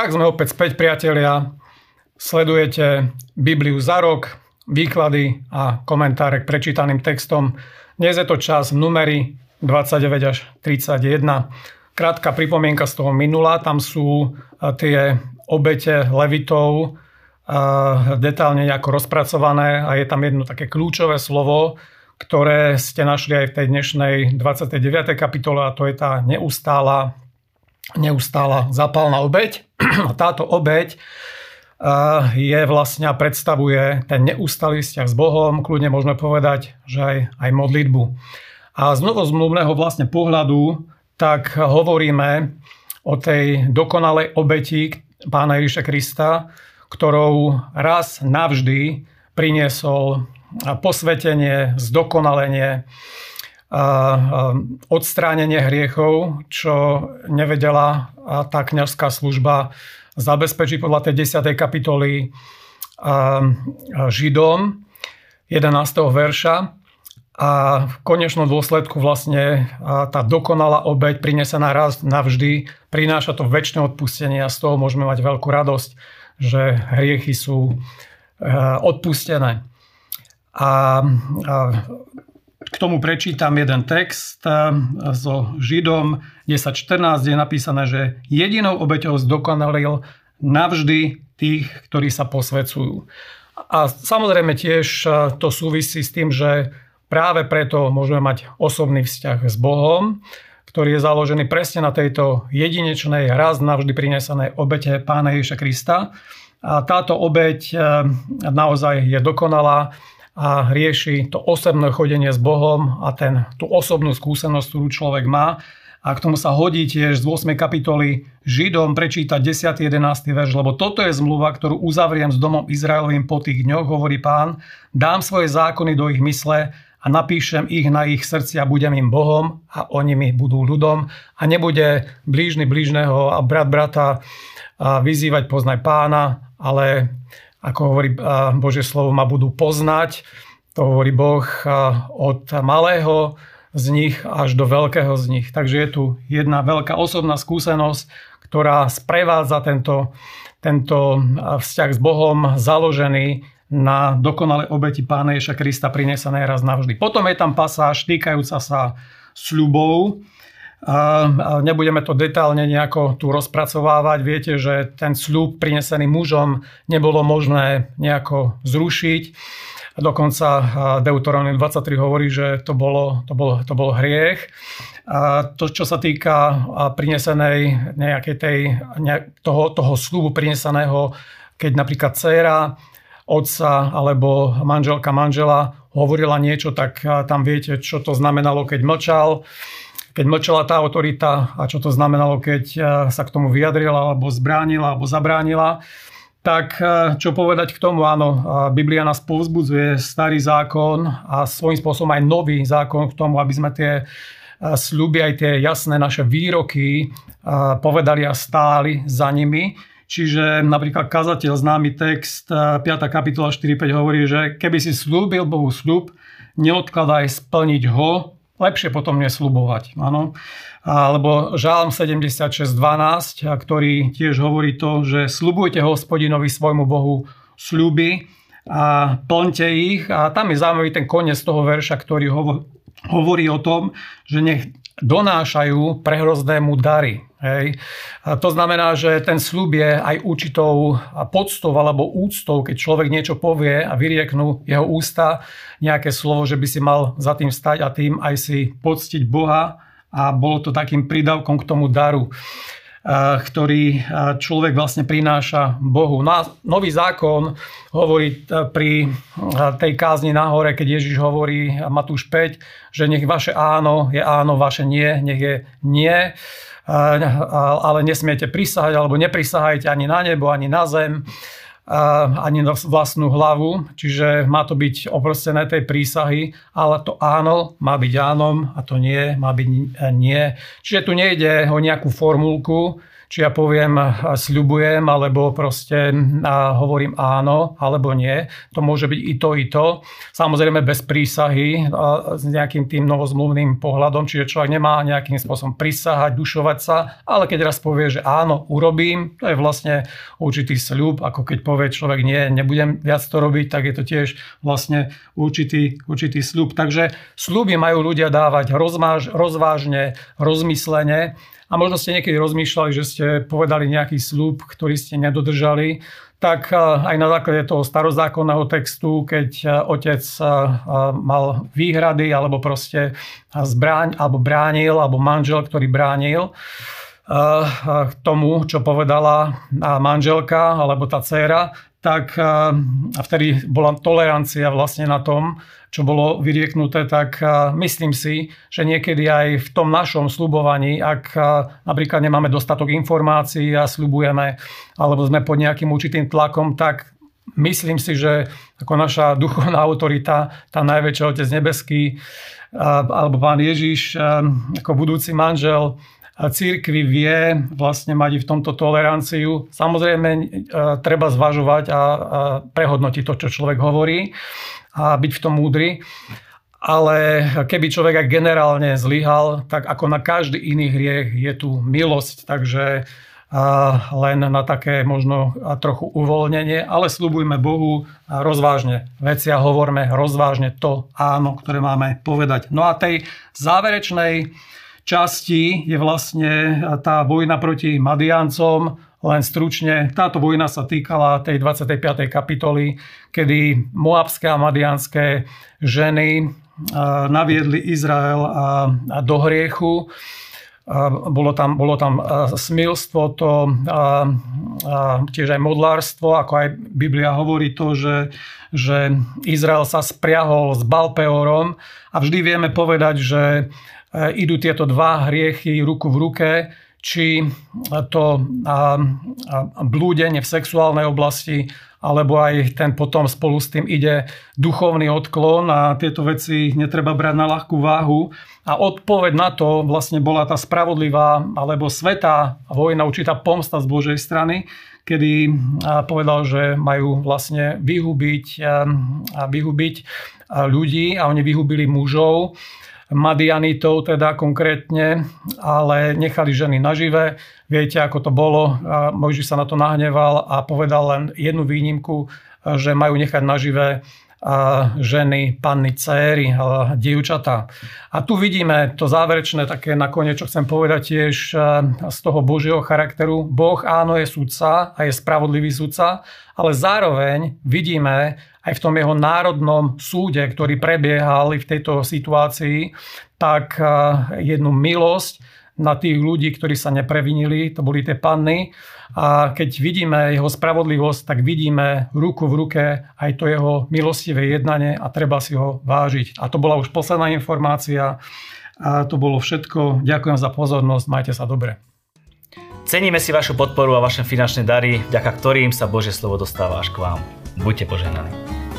tak sme opäť späť, priatelia. Sledujete Bibliu za rok, výklady a komentáre k prečítaným textom. Dnes je to čas v numeri 29 až 31. Krátka pripomienka z toho minula, tam sú tie obete levitov detálne nejako rozpracované a je tam jedno také kľúčové slovo, ktoré ste našli aj v tej dnešnej 29. kapitole a to je tá neustála, neustála zapálna obeď. Táto obeď je vlastne a predstavuje ten neustalý vzťah s Bohom, kľudne môžeme povedať, že aj, aj modlitbu. A z novozmluvného vlastne pohľadu tak hovoríme o tej dokonalej obeti pána Ježiša Krista, ktorou raz navždy priniesol posvetenie, zdokonalenie, odstránenie hriechov, čo nevedela tá kniažská služba zabezpečiť podľa tej 10. kapitoly Židom 11. verša. A v konečnom dôsledku vlastne tá dokonalá obeď prinesená raz navždy prináša to väčšie odpustenie a z toho môžeme mať veľkú radosť, že hriechy sú odpustené. A, a k tomu prečítam jeden text so Židom 10.14, kde je napísané, že jedinou obeťou zdokonalil navždy tých, ktorí sa posvedcujú. A samozrejme tiež to súvisí s tým, že práve preto môžeme mať osobný vzťah s Bohom, ktorý je založený presne na tejto jedinečnej, raz navždy prinesenej obete Pána Ježiša Krista. A táto obeť naozaj je dokonalá a rieši to osobné chodenie s Bohom a ten, tú osobnú skúsenosť, ktorú človek má. A k tomu sa hodí tiež z 8. kapitoly Židom prečítať 10. 11. verš, lebo toto je zmluva, ktorú uzavriem s domom Izraelovým po tých dňoch, hovorí pán, dám svoje zákony do ich mysle a napíšem ich na ich srdci a budem im Bohom a oni mi budú ľudom a nebude blížny blížneho a brat brata vyzývať poznaj pána, ale ako hovorí Božie slovo, ma budú poznať. To hovorí Boh od malého z nich až do veľkého z nich. Takže je tu jedna veľká osobná skúsenosť, ktorá sprevádza tento, tento vzťah s Bohom založený na dokonalé obeti Pána Ježa Krista prinesené raz navždy. Potom je tam pasáž týkajúca sa sľubov, Nebudeme to detálne nejako tu rozpracovávať. Viete, že ten sľub prinesený mužom nebolo možné nejako zrušiť. Dokonca Deuteronomium 23 hovorí, že to, bolo, to, bol, to bol hriech. A to, čo sa týka prinesenej nejakej tej, toho, toho slubu prineseného, keď napríklad dcéra, otca alebo manželka manžela hovorila niečo, tak tam viete, čo to znamenalo, keď mlčal keď mlčala tá autorita a čo to znamenalo, keď e, sa k tomu vyjadrila alebo zbránila alebo zabránila. Tak e, čo povedať k tomu? Áno, Biblia nás povzbudzuje starý zákon a svojím spôsobom aj nový zákon k tomu, aby sme tie e, sľuby, aj tie jasné naše výroky povedali a stáli za nimi. Čiže napríklad kazateľ, známy text, 5. kapitola 4.5 hovorí, že keby si slúbil Bohu sľub, neodkladaj splniť ho, lepšie potom neslubovať. Áno. Alebo Žálm 76.12, ktorý tiež hovorí to, že slubujte hospodinovi svojmu Bohu sľuby a plňte ich. A tam je zaujímavý ten koniec toho verša, ktorý hovorí o tom, že nech donášajú prehroznému dary. Hej. A to znamená, že ten sľub je aj určitou podstou alebo úctou, keď človek niečo povie a vyrieknú jeho ústa nejaké slovo, že by si mal za tým stať a tým aj si poctiť Boha a bolo to takým prídavkom k tomu daru ktorý človek vlastne prináša Bohu. No nový zákon hovorí pri tej kázni nahore, keď Ježiš hovorí Matúš 5, že nech vaše áno je áno, vaše nie, nech je nie ale nesmiete prisahať alebo neprisahajte ani na nebo, ani na zem, ani na vlastnú hlavu. Čiže má to byť oprostené tej prísahy, ale to áno má byť ánom a to nie má byť nie. Čiže tu nejde o nejakú formulku, či ja poviem, sľubujem, alebo proste hovorím áno, alebo nie. To môže byť i to, i to. Samozrejme bez prísahy, s nejakým tým novozmluvným pohľadom, čiže človek nemá nejakým spôsobom prisahať, dušovať sa, ale keď raz povie, že áno, urobím, to je vlastne určitý sľub, ako keď povie človek nie, nebudem viac to robiť, tak je to tiež vlastne určitý, určitý sľub. Takže sľuby majú ľudia dávať rozváž, rozvážne, rozmyslene a možno ste niekedy rozmýšľali, že ste povedali nejaký sľub, ktorý ste nedodržali, tak aj na základe toho starozákonného textu, keď otec mal výhrady alebo proste zbráň, alebo bránil, alebo manžel, ktorý bránil, k tomu, čo povedala manželka alebo tá dcéra, tak vtedy bola tolerancia vlastne na tom, čo bolo vyrieknuté, tak myslím si, že niekedy aj v tom našom slubovaní, ak napríklad nemáme dostatok informácií a slubujeme, alebo sme pod nejakým určitým tlakom, tak myslím si, že ako naša duchovná autorita, tá najväčšia Otec Nebeský, alebo Pán Ježiš, ako budúci manžel, církvy vie vlastne mať v tomto toleranciu. Samozrejme, treba zvažovať a prehodnotiť to, čo človek hovorí a byť v tom múdry. Ale keby človek aj generálne zlyhal, tak ako na každý iný hriech je tu milosť, takže len na také možno trochu uvoľnenie, ale slubujme Bohu rozvážne veci a hovorme rozvážne to áno, ktoré máme povedať. No a tej záverečnej časti je vlastne tá vojna proti Madiancom, len stručne, táto vojna sa týkala tej 25. kapitoly, kedy moabské a madianské ženy naviedli Izrael do hriechu. Bolo tam, bolo tam smilstvo, to, tiež aj modlárstvo, ako aj Biblia hovorí to, že, že Izrael sa spriahol s Balpeorom a vždy vieme povedať, že e, idú tieto dva hriechy ruku v ruke, či to blúdenie v sexuálnej oblasti, alebo aj ten potom spolu s tým ide duchovný odklon a tieto veci netreba brať na ľahkú váhu. A odpoveď na to vlastne bola tá spravodlivá alebo svetá vojna, určitá pomsta z Božej strany, kedy povedal, že majú vlastne vyhubiť, vyhubiť ľudí a oni vyhubili mužov Madianitov teda konkrétne, ale nechali ženy nažive. Viete, ako to bolo. Mojžiš sa na to nahneval a povedal len jednu výnimku, že majú nechať nažive ženy, panny, céry, dievčatá. A tu vidíme to záverečné také nakoniec, čo chcem povedať tiež z toho Božieho charakteru. Boh áno je sudca a je spravodlivý sudca, ale zároveň vidíme aj v tom jeho národnom súde, ktorý prebiehal v tejto situácii, tak jednu milosť na tých ľudí, ktorí sa neprevinili, to boli tie panny. A keď vidíme jeho spravodlivosť, tak vidíme ruku v ruke aj to jeho milostivé jednanie a treba si ho vážiť. A to bola už posledná informácia. A to bolo všetko. Ďakujem za pozornosť. Majte sa dobre. Ceníme si vašu podporu a vaše finančné dary, vďaka ktorým sa Božie slovo dostáva až k vám. Buďte poženaní.